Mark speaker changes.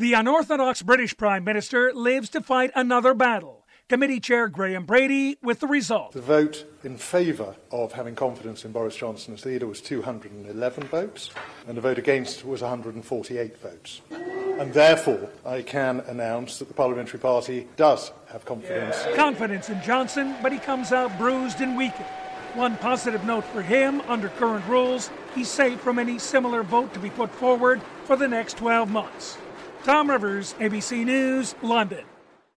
Speaker 1: The unorthodox British Prime Minister lives to fight another battle. Committee Chair Graham Brady with the result.
Speaker 2: The vote in favour of having confidence in Boris Johnson as leader was 211 votes, and the vote against was 148 votes. And therefore, I can announce that the Parliamentary Party does have confidence.
Speaker 1: Confidence in Johnson, but he comes out bruised and weakened. One positive note for him under current rules, he's safe from any similar vote to be put forward for the next 12 months. Tom Rivers, ABC News, London.